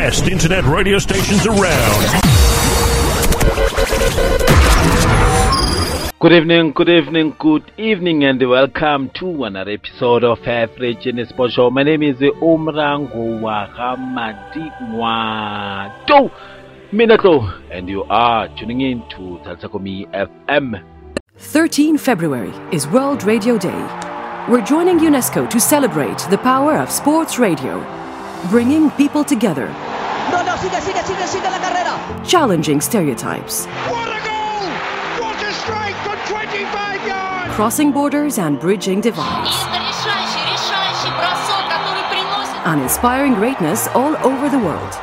best internet radio stations around. Good evening, good evening, good evening, and welcome to another episode of African Sport Show. My name is Umrango Wagamadi Nwato Minato, and you are tuning in to Talita Kumi FM. 13 February is World Radio Day. We're joining UNESCO to celebrate the power of sports radio, bringing people together, no, no, sigue, sigue, sigue, challenging stereotypes, crossing borders and bridging divides, and inspiring greatness all over the world.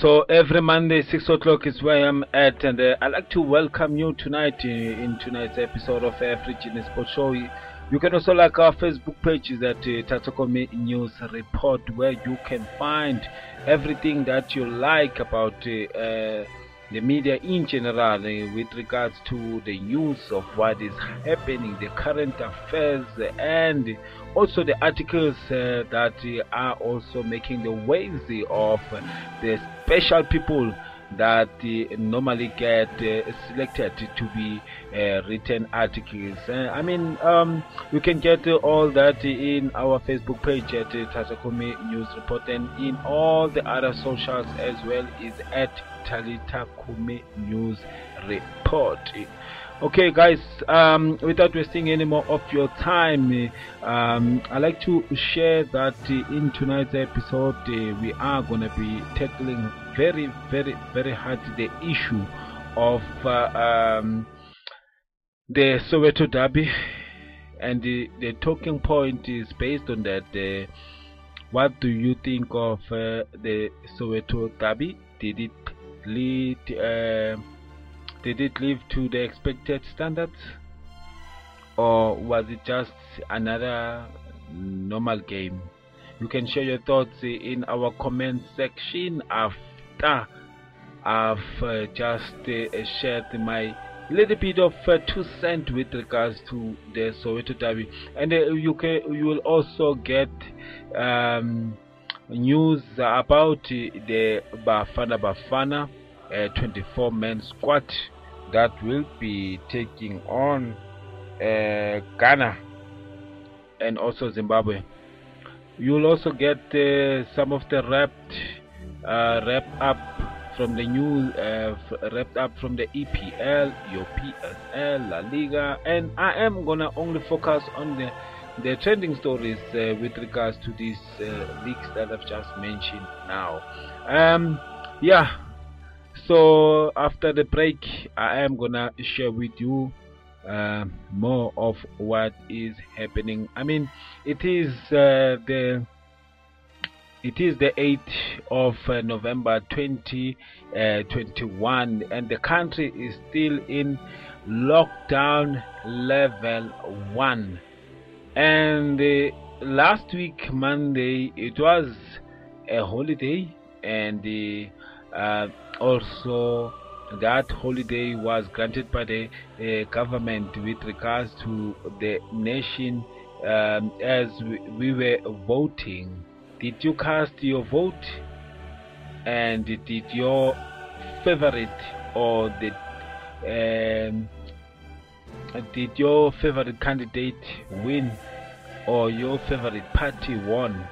So every Monday, 6 o'clock is where I'm at, and uh, I'd like to welcome you tonight uh, in tonight's episode of African Sport Show. You can also like our Facebook page is at uh, News Report, where you can find everything that you like about uh, uh, the media in general uh, with regards to the news of what is happening, the current affairs, and also the articles uh, that are also making the waves of the special people that uh, normally get uh, selected to be uh, written articles. I mean, um, you can get all that in our Facebook page at uh, News Report and in all the other socials as well is at Talita News Report. Okay, guys, um, without wasting any more of your time, um, I'd like to share that in tonight's episode, we are going to be tackling very, very, very hard the issue of uh, um, the Soweto Derby. And the, the talking point is based on that. Uh, what do you think of uh, the Soweto Derby? Did it lead? Did it live to the expected standards? Or was it just another normal game? You can share your thoughts in our comment section after I've uh, just uh, shared my little bit of uh, two cent with regards to the Soweto Derby, and uh, you can you will also get um, news about the Bafana Bafana uh, 24 man squad that will be taking on uh, Ghana and also Zimbabwe. You will also get uh, some of the wrapped wrap up from the new uh, wrapped up from the EPL, your PSL, La Liga, and I am gonna only focus on the the trending stories uh, with regards to these uh, leaks that I've just mentioned now. Um, yeah, so after the break, I am gonna share with you uh, more of what is happening. I mean, it is uh, the it is the 8th of uh, November 2021, and the country is still in lockdown level one. And uh, last week, Monday, it was a holiday, and uh, uh, also that holiday was granted by the uh, government with regards to the nation um, as we, we were voting. Did you cast your vote? And did your favorite or the um, did your favorite candidate win or your favorite party won?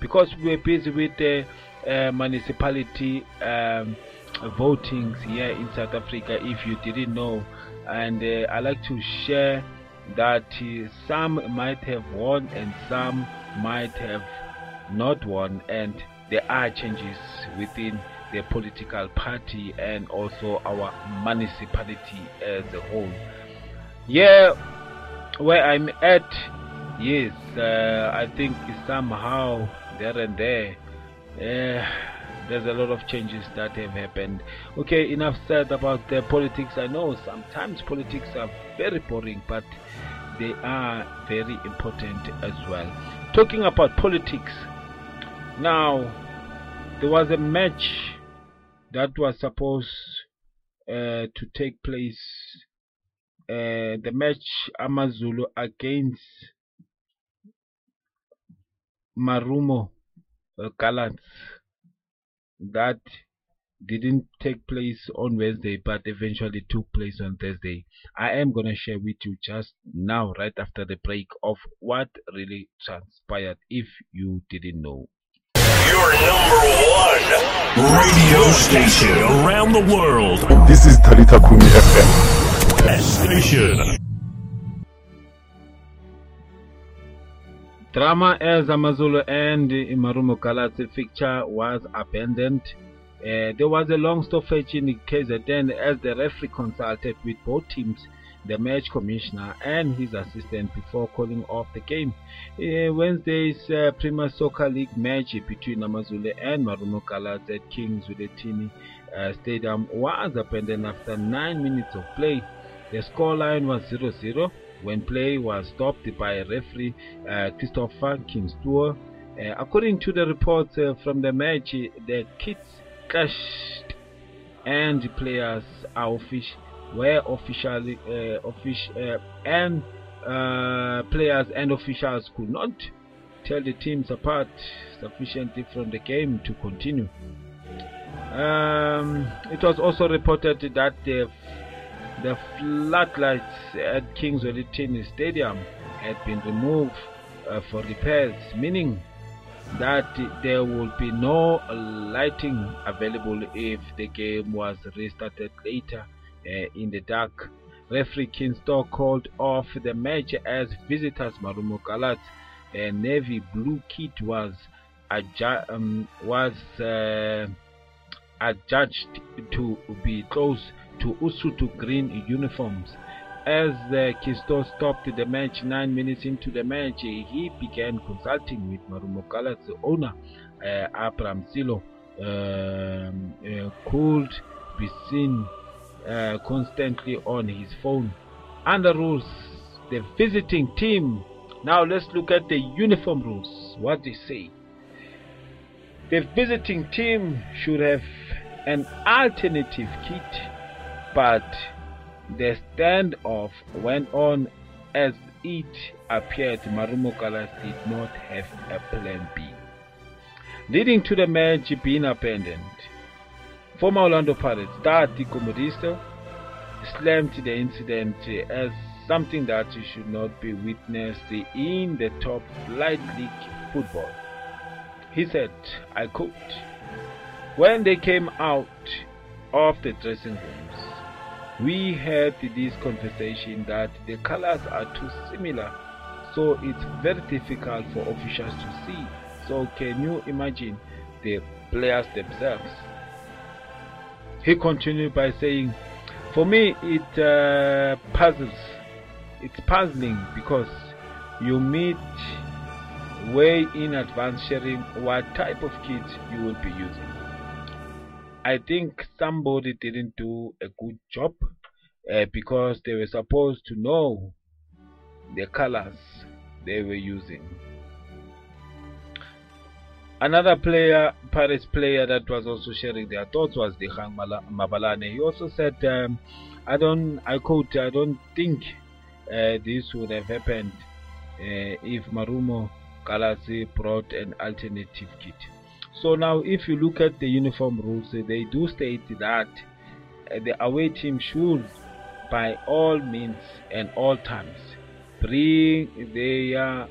Because we're busy with the uh, municipality um, votings here in South Africa, if you didn't know, and uh, I like to share that uh, some might have won and some might have not one and there are changes within the political party and also our municipality as a whole. Yeah, where I'm at, yes, uh, I think somehow there and there, uh, there's a lot of changes that have happened. Okay, enough said about the politics. I know sometimes politics are very boring, but they are very important as well. Talking about politics, Now, there was a match that was supposed uh, to take place. Uh, the match Amazulu against Marumo uh, that didn't take place on Wednesday but eventually took place on Thursday. I am going to share with you just now, right after the break, of what really transpired if you didn't know. Your number one radio station around the world. This is Talita Kumi FM. Best station. Drama as Amazulu and Imarumo Gallants fixture was abandoned. Uh, there was a long stoppage in KZN as the referee consulted with both teams, the match commissioner and his assistant before calling off the game. Uh, Wednesday's uh, Premier Soccer League match between Amazulu and Marumo Gallants at King Zwelithini uh, Stadium was abandoned after 9 minutes of play. The scoreline was 0-0 when play was stopped by referee uh, Christopher Kingstour. Uh, according to the reports uh, from the match, the kits clashed and the players are offic- were officially uh, uh, and uh, players and officials could not tell the teams apart sufficiently from the game to continue. Um, it was also reported that the the floodlights at Kings Tennis Stadium had been removed uh, for repairs, meaning that there would be no lighting available if the game was restarted later in the dark. Referee Kingstor called off the match as visitors Marumo Galat navy blue kit was adju- um, was uh, adjudged to be close to Usuthu green uniforms. As the Kisto stopped the match nine minutes into the match, he began consulting with Marumokala's owner, uh, Abram Sello. Um, uh, could be seen uh, constantly on his phone. Under rules, the visiting team. Now let's look at the uniform rules. What they say. The visiting team should have an alternative kit but the standoff went on as it appeared Marumo Gallants did not have a plan B, leading to the match being abandoned. Former Orlando Pirates star Teko Modise slammed the incident as something that should not be witnessed in the top flight league football. He said, I quote, When they came out of the dressing rooms, we had this conversation that the colors are too similar so it's very difficult for officials to see so can you imagine the players themselves he continued by saying for me it uh, puzzles it's puzzling because you meet way in advance sharing what type of kit you will be using I think somebody didn't do a good job uh, because they were supposed to know the colors they were using. Another player, Paris player that was also sharing their thoughts was Dihang Mabalane. He also said, um, "I don't, I quote, I don't think uh, this would have happened uh, if Marumo Kalasi brought an alternative kit." So now if you look at the uniform rules, they do state that the away team should by all means and all times bring their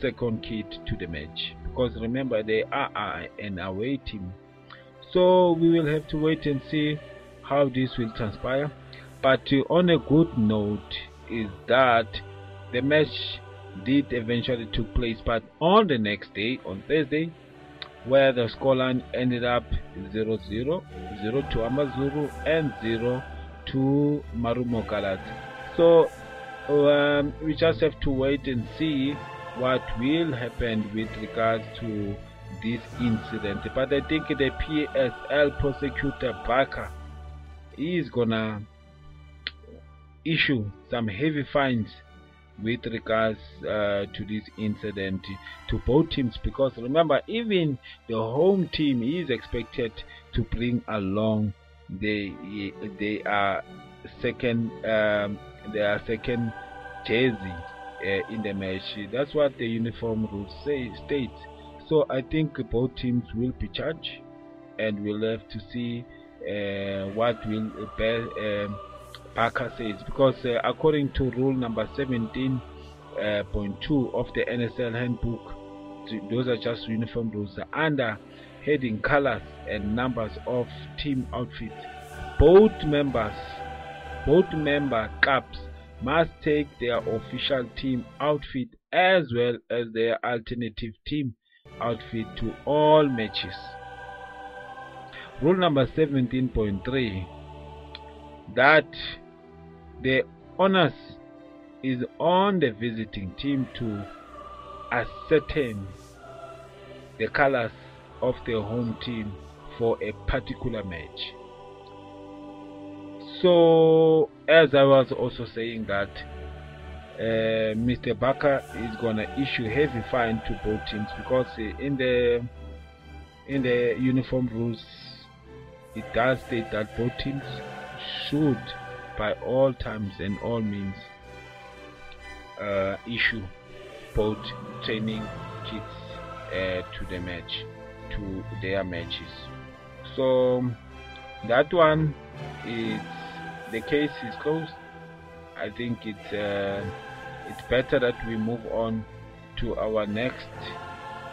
second kit to the match because remember they are an away team. So we will have to wait and see how this will transpire. But on a good note is that the match did eventually took place but on the next day on Thursday where the scoreline ended up 0 0, 0 to Amazulu, and 0 to Marumo. So um, we just have to wait and see what will happen with regards to this incident. But I think the PSL prosecutor Barker is gonna issue some heavy fines with regards uh, to this incident to both teams because remember even the home team is expected to bring along they they are second um, they are second jersey uh, in the match. That's what the uniform rules say states so I think both teams will be charged and we'll have to see uh, what will um, Barker says. Because uh, according to rule number 17.2 uh, of the NSL handbook, those are just uniform rules. Under heading colors and numbers of team outfits. Both members, both member clubs must take their official team outfit as well as their alternative team outfit to all matches. Rule number 17.3 that the onus is on the visiting team to ascertain the colors of the home team for a particular match. So, as I was also saying that uh, Mr. Barker is gonna issue heavy fine to both teams because uh, in the in the uniform rules it does state that both teams should by all times and all means uh, issue both training kits uh, to the match to their matches so that one is the case is closed I think it's uh, it's better that we move on to our next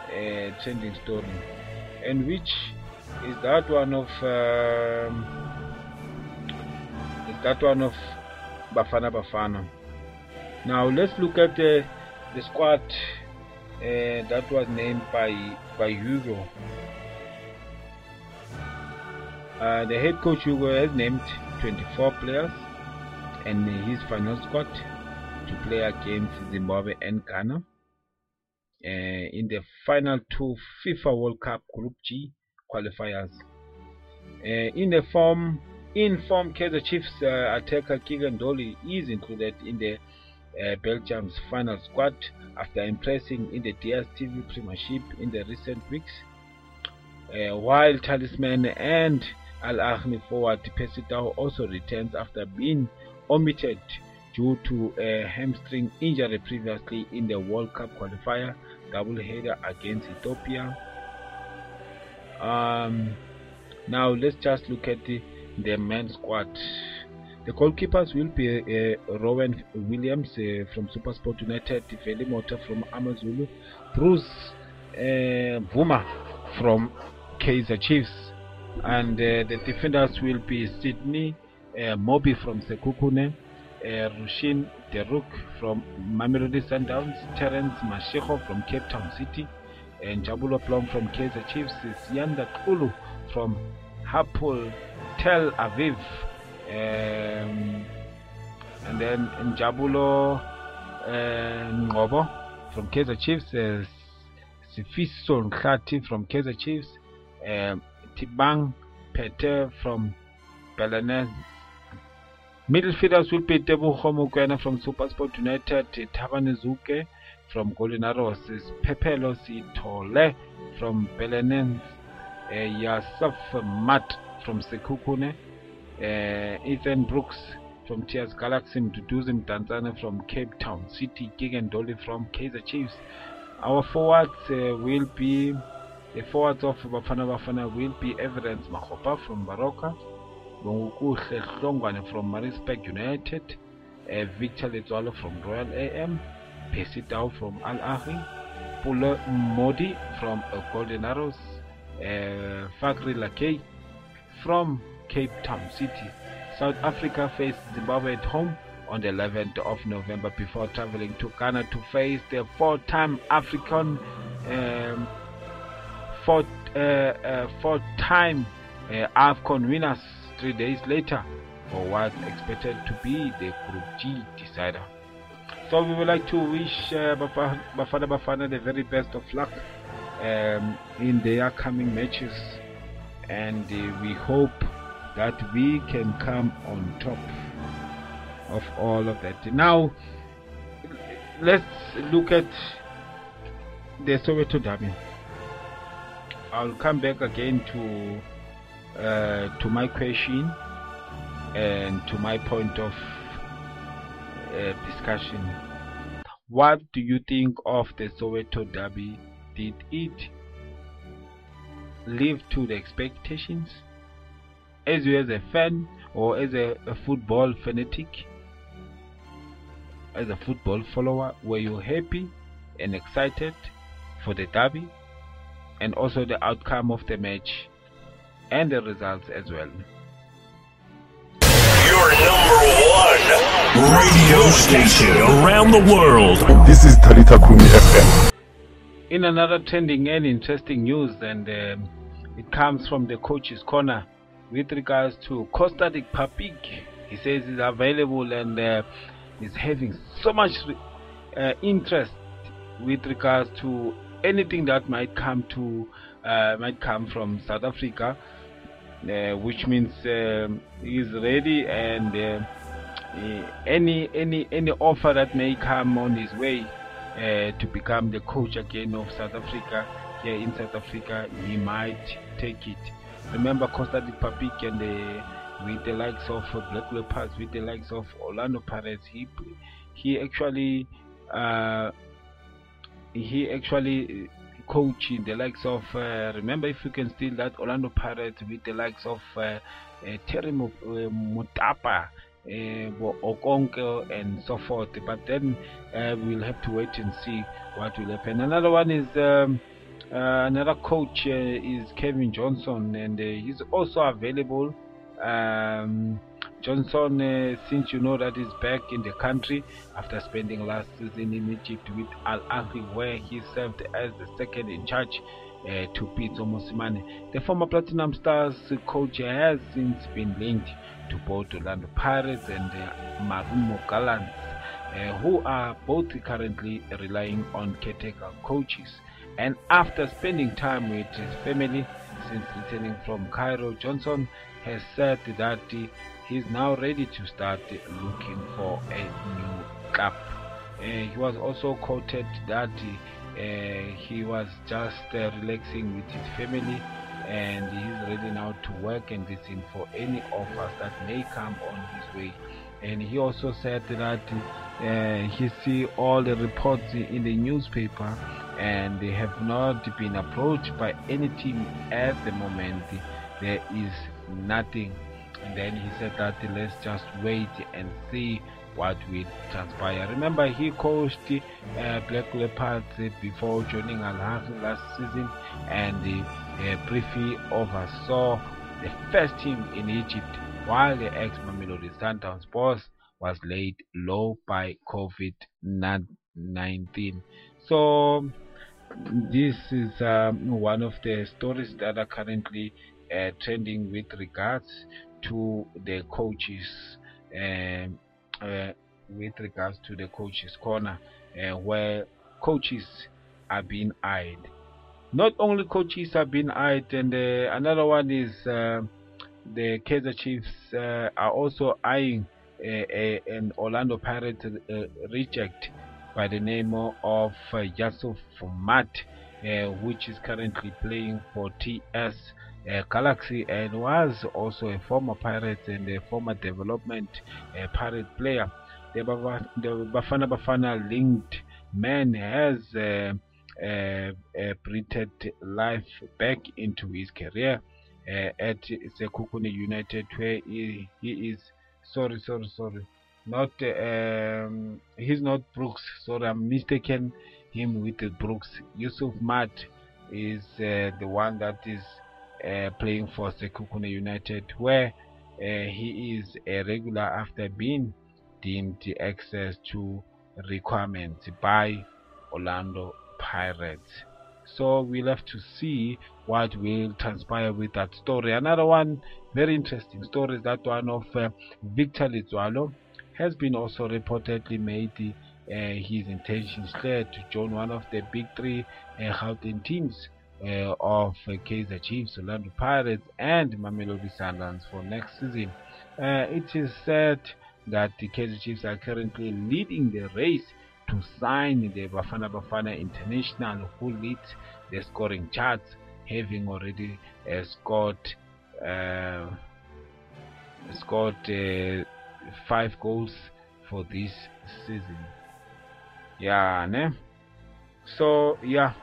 uh, trending story and which is that one of um, is that one of Bafana Bafana. Now let's look at the the squad uh, that was named by by Hugo. Uh, the head coach Hugo has named 24 players and his final squad to play against Zimbabwe and Ghana uh, in the final two FIFA World Cup Group G qualifiers. Uh, in the form in form Kaizer Chiefs uh, attacker Keagan Dolly is included in the uh, Belgium's final squad after impressing in the DSTV Premiership in the recent weeks. Uh, while talisman and Al Ahly forward Percy Tau also returns after being omitted due to a hamstring injury previously in the World Cup qualifier doubleheader against Ethiopia. Um, now let's just look at the, the men's squad. The goalkeepers will be uh, Ronwen Williams uh, from Supersport United, Veli Mothwa from Amazulu, Bruce uh, Bvuma from Kaizer Chiefs, and uh, the defenders will be Sydney uh, Mobbie from Sekhukhune, uh, Rushin Deruk from Mamelodi Sundowns, Terrence Mashego from Cape Town City, and Njabulo Blom from Kaizer Chiefs, Siyanda Xulu from Hapoel Tel Aviv, um, and then Jabulo uh, from Kaizer Chiefs, uh, Sifiso Hlanti from Kaizer Chiefs, uh, Thibang Phete from Belenenses. Midfielders will be Teboho Mokoena from Supersport United, Thabani Zuke from Golden Arrows, Sphephelo Sithole from Belenenses, uh, Yusuf Maart from Sekhukhune, uh, Ethan Brooks from TS Galaxy, Duduzim Tanzania from Cape Town City, Keagan Dolly from Kaizer Chiefs. Our forwards uh, will be the forwards of Bafana Bafana will be Evidence Makgopa from Baroka, Bongokuhle Hlongwane from Maritzburg United, uh, Victor Letsoalo from Royal AM, Percy Tau from Al Ahly, Pule Mmodi from uh, Golden Arrows, uh, Fagrie Lakay from Cape Town City. South Africa faced Zimbabwe at home on the 11th of November before traveling to Ghana to face the four-time African um, four, uh, uh, four-time uh, AFCON winners three days later for what expected to be the Group G decider. So we would like to wish uh, Bafana Bafana the very best of luck um, in their coming matches and uh, we hope that we can come on top of all of that. Now, let's look at the Soweto Derby. I'll come back again to uh, to my question and to my point of uh, discussion. What do you think of the Soweto Derby? Did it live to the expectations? As you as a fan or as a, a football fanatic, as a football follower, were you happy and excited for the derby and also the outcome of the match and the results as well? Your number one radio station around the world. This is Talita Kumi FM. In another trending and interesting news, and um, it comes from the coach's corner with regards to Kostadik Papic. He says he's available and uh, is having so much uh, interest with regards to anything that might come to uh, might come from South Africa, uh, which means um, he's ready and uh, any any any offer that may come on his way uh, to become the coach again of South Africa here in South Africa, he might take it. Remember Costa de Papic and the, with the likes of Black Leopards, with the likes of Orlando Pirates, he he actually uh, he actually coaching the likes of uh, remember if you can steal that? Orlando Pirates with the likes of uh, uh, Terry uh, Mutapa uh, Okonke and so forth. But then uh, we'll have to wait and see what will happen. Another one is um, uh, another coach uh, is Cavin Johnson and uh, he's also available. Um, Johnson, uh, since you know that he's back in the country after spending last season in Egypt with Al Ahly, where he served as the second in charge uh, to Pitso Mosimane. The former Platinum Stars coach has since been linked to both Orlando Pirates and uh, Marumo Gallants, uh, who are both currently relying on caretaker coaches. And after spending time with his family since returning from Cairo, Johnson has said that he's now ready to start looking for a new club. Uh, he was also quoted that uh, he was just uh, relaxing with his family and he's ready now to work and listen for any offers that may come on his way. And he also said that uh, he see all the reports in the newspaper and they have not been approached by any team at the moment. There is nothing and then he said that let's just wait and see what will transpire. Remember, he coached uh, Black Leopards before joining Al Ahly last season, and uh, briefly oversaw the first team in Egypt while the ex Mamelodi Sundowns boss was laid low by COVID 19. So, this is um, one of the stories that are currently uh, trending with regards to the coaches um, uh, with regards to the coaches corner uh, where coaches are being eyed not only coaches are being eyed and uh, another one is uh, the Kaizer Chiefs uh, are also eyeing an Orlando Pirates uh, reject by the name of uh, Yusuf Maart which is currently playing for TS uh, Galaxy and was also a former Pirate and a former development uh, Pirate player. The, the Bafana Bafana linked man has uh, uh, breathed life back into his career uh, at Sekhukhune United where he, he is sorry sorry sorry not um, he's not Brooks sorry I'm mistaken him with Brooks Yusuf Maart is uh, the one that is uh, playing for Sekhukhune United, where uh, he is a regular after being deemed to access to requirements by Orlando Pirates. So we'll have to see what will transpire with that story. Another one very interesting story is that one of uh, Victor Letsoalo has been also reportedly made uh, his intentions clear to join one of the big three uh, teams uh, of uh, Kaizer Chiefs, Orlando Pirates, and Mamelodi Sundowns for next season. Uh, it is said that the Kaizer Chiefs are currently leading the race to sign the Bafana Bafana International, who leads the scoring charts, having already uh, scored uh, scored uh, five goals for this season. Yeah, ne? So yeah.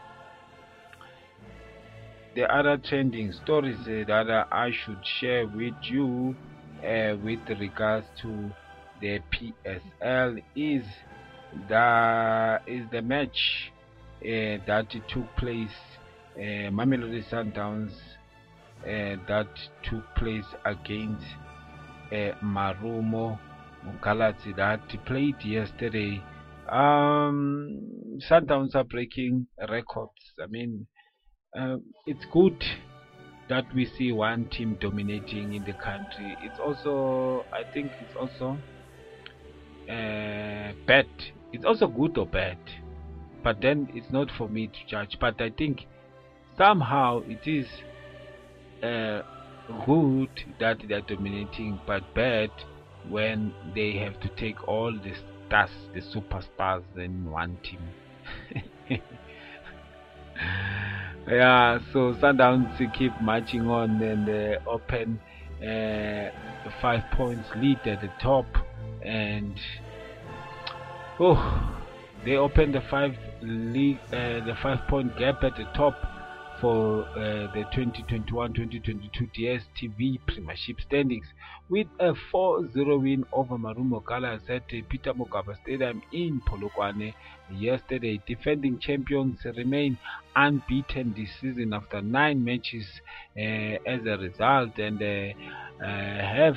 The other trending stories uh, that I should share with you uh, with regards to the PSL is the is the match uh, that took place uh, Mamelodi Sundowns uh, that took place against uh, Marumo Galaxy that played yesterday. Um, Sundowns are breaking records. I mean, uh, it's good that we see one team dominating in the country. It's also, I think, it's also uh, bad. It's also good or bad, but then it's not for me to judge. But I think somehow it is uh, good that they're dominating, but bad when they have to take all the stars, the superstars, in one team. yeah, so Sundowns keep marching on and uh, open uh, five points lead at the top, and oh, they open the five league, uh, the five point gap at the top for uh, the 2021-2022 DSTV Premiership standings with a 4-0 win over Marumo Galaxy at Peter Mokaba Stadium in Polokwane yesterday. Defending champions remain unbeaten this season after nine matches uh, as a result and uh, have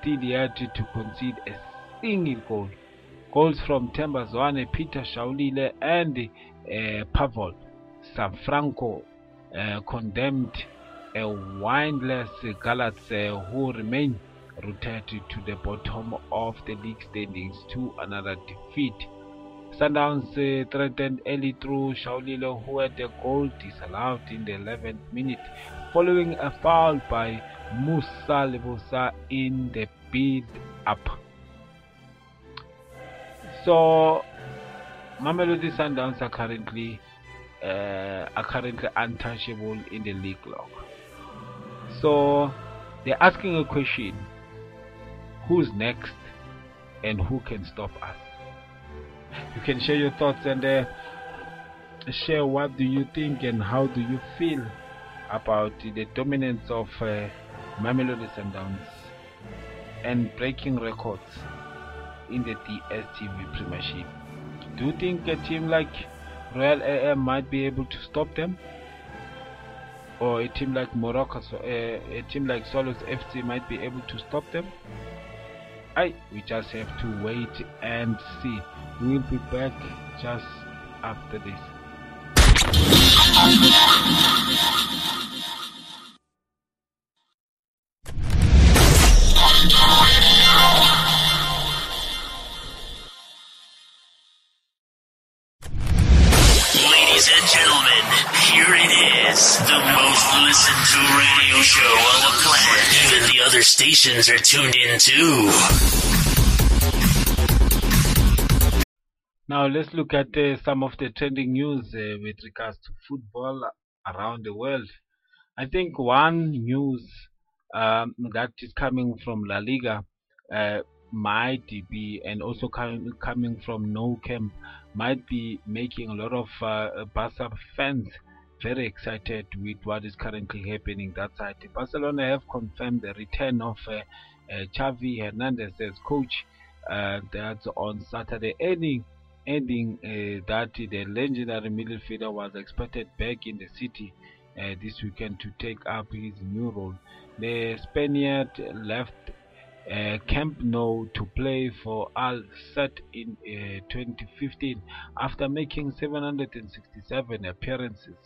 still yet to concede a single goal. Goals from Themba Zwane, Peter Shalulile and uh, Pavol Sanfranco uh, condemned a wineless Galaxy who remain rooted to the bottom of the league standings to another defeat. Sundowns uh, threatened early through Shalulile who had a goal disallowed in the 11th minute following a foul by Musa Lebosa in the build up. So Mamelodi Sundowns are currently uh, are currently untouchable in the league log. So they're asking a question who's next and who can stop us? You can share your thoughts and uh, share what do you think and how do you feel about the dominance of uh, Mamelodi Sundowns and breaking records in the DSTV Premiership. Do you think a team like Royal AM might be able to stop them? Or a team like Morocco, uh, a team like Solos FC might be able to stop them? I we just have to wait and see. We'll be back just after this. Stations are tuned in too. Now let's look at uh, some of the trending news uh, with regards to football around the world. I think one news um, that is coming from La Liga uh, might be, and also coming coming from Nou Camp, might be making a lot of uh, Barca fans very excited with what is currently happening that side. Barcelona have confirmed the return of uh, uh, Xavi Hernandez as coach. Uh, that's on Saturday, ending ending uh, that the legendary midfielder was expected back in the city uh, this weekend to take up his new role. The Spaniard left uh, Camp Nou to play for Al Sadd in uh, 2015 after making 767 appearances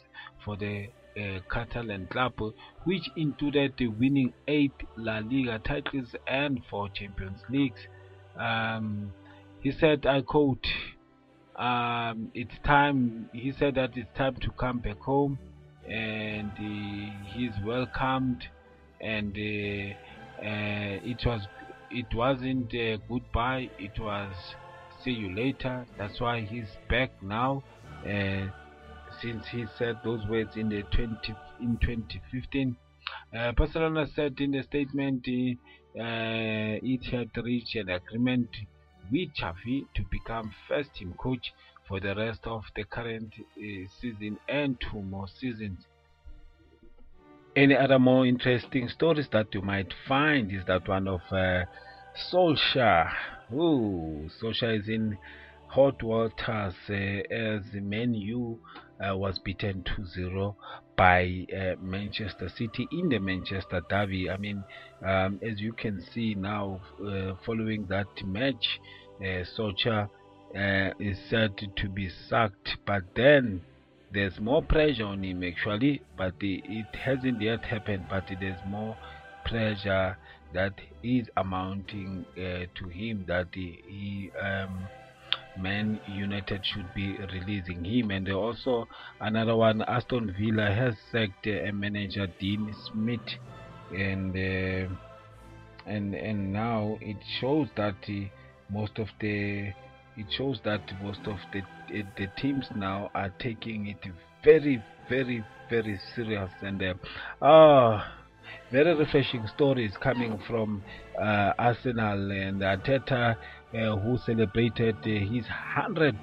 for the uh, Catalan club, which included winning eight La Liga titles and four Champions Leagues. Um, he said, I quote, um, it's time, he said that it's time to come back home and uh, he's welcomed and uh, uh, it was it wasn't a goodbye it was see you later. That's why he's back now. Since he said those words in the 20 in 2015. Uh, Barcelona said in the statement uh, it had reached an agreement with Xavi to become first team coach for the rest of the current uh, season and two more seasons. Any other more interesting stories that you might find is that one of uh, Solskjaer. Ooh, Solskjaer is in hot waters uh, as Man U uh, was beaten 2-0 by uh, Manchester City in the Manchester Derby. I mean, um, as you can see now, uh, following that match, uh, Solskjaer uh, is said to be sacked, but then there's more pressure on him actually, but it hasn't yet happened. But there's more pressure that is amounting uh, to him that he, he um, Man United should be releasing him. And also another one, Aston Villa has sacked uh, manager Dean Smith, and uh, and and now it shows that uh, most of the it shows that most of the the teams now are taking it very very very serious. And uh, ah very refreshing stories coming from uh, Arsenal. And Arteta uh, who celebrated uh, his 100th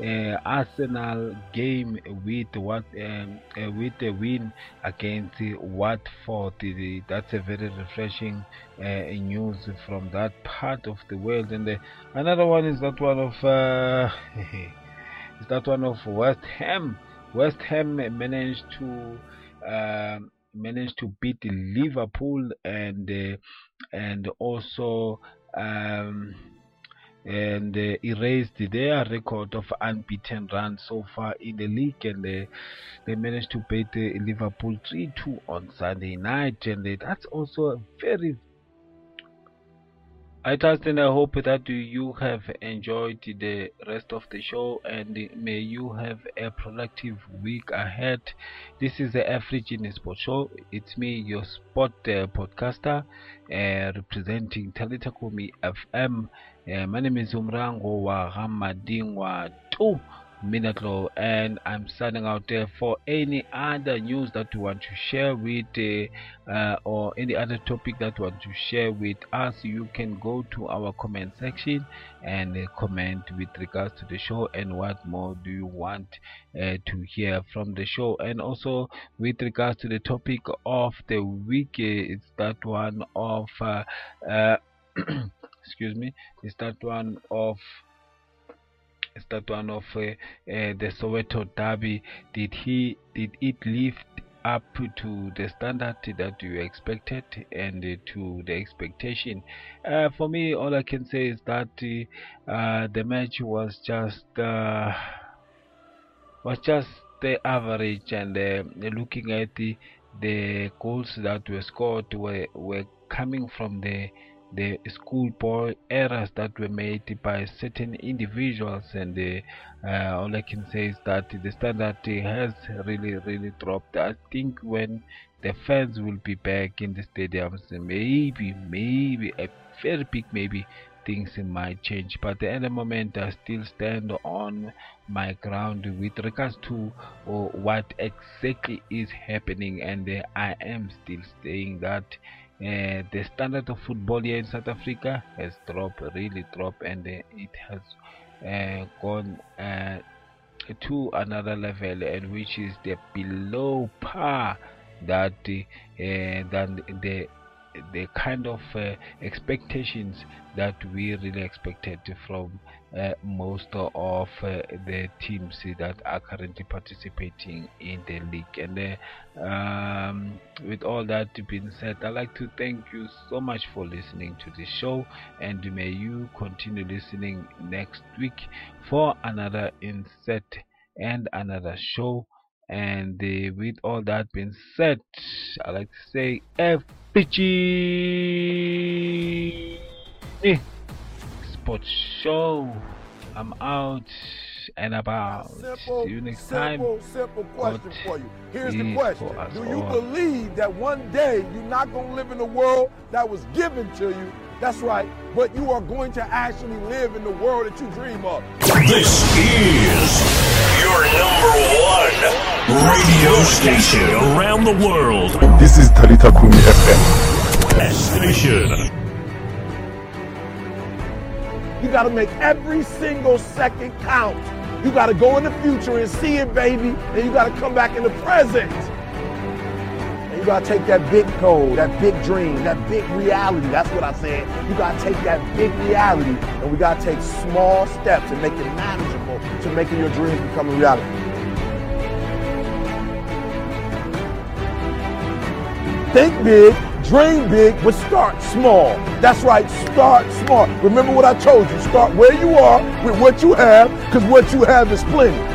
uh, Arsenal game with what um, uh, with a win against Watford. That's a very refreshing uh, news from that part of the world. And another one is that one of is that one of West Ham. West Ham managed to um, managed to beat Liverpool and uh, and also um, and uh, erased their record of unbeaten runs so far in the league and uh, they managed to beat uh, Liverpool 3-2 on Sunday night and uh, that's also a very I trust and I hope that you have enjoyed the rest of the show and may you have a productive week ahead. This is the African Sport Show. It's me, your sport uh, podcaster, uh, representing Talitakumi FM. Uh, my name is Umrango wa Ramadingwa 2. Minatlo and I'm signing out there for any other news that you want to share with uh, uh, or any other topic that you want to share with us you can go to our comment section and uh, comment with regards to the show and what more do you want to hear from the show and also with regards to the topic of the week it's that one of excuse me it's that one of is that one of uh, uh, the Soweto Derby? Did he did it lift up to the standard that you expected and uh, to the expectation? Uh, for me, all I can say is that uh, the match was just uh, was just the average, and looking at the the goals that were scored were were coming from the the schoolboy errors that were made by certain individuals and uh, all I can say is that the standard has really really dropped. I think when the fans will be back in the stadiums maybe maybe a very big maybe things might change. But at the moment I still stand on my ground with regards to uh, what exactly is happening and uh, I am still saying that uh, the standard of football here in South Africa has dropped, really dropped, and uh, it has uh, gone to another level, and which is the below par that than the the kind of uh, expectations that we really expected from uh, most of uh, the teams that are currently participating in the league. And uh, um, with all that being said, I'd like to thank you so much for listening to the show, and may you continue listening next week for another inset and another show. And uh, with all that being said, I'd like to say FPG Sports Show. I'm out and about. Simple, See you next simple, time. simple question God for you. Here's the question. Do you all. believe that one day you're not going to live in a world that was given to you That's right. But you are going to actually live in the world that you dream of. This is your number one radio station around the world. This is Talita Kumi FM. Station. You got to make every single second count. You got to go in the future and see it, baby. And you got to come back in the present. And you got to take that big goal, that big dream, that big reality. That's what I said. You got to take that big reality and we got to take small steps and make it manageable to making your dreams become a reality. Think big, dream big, but start small. That's right, start small. Remember what I told you. Start where you are with what you have, because what you have is plenty.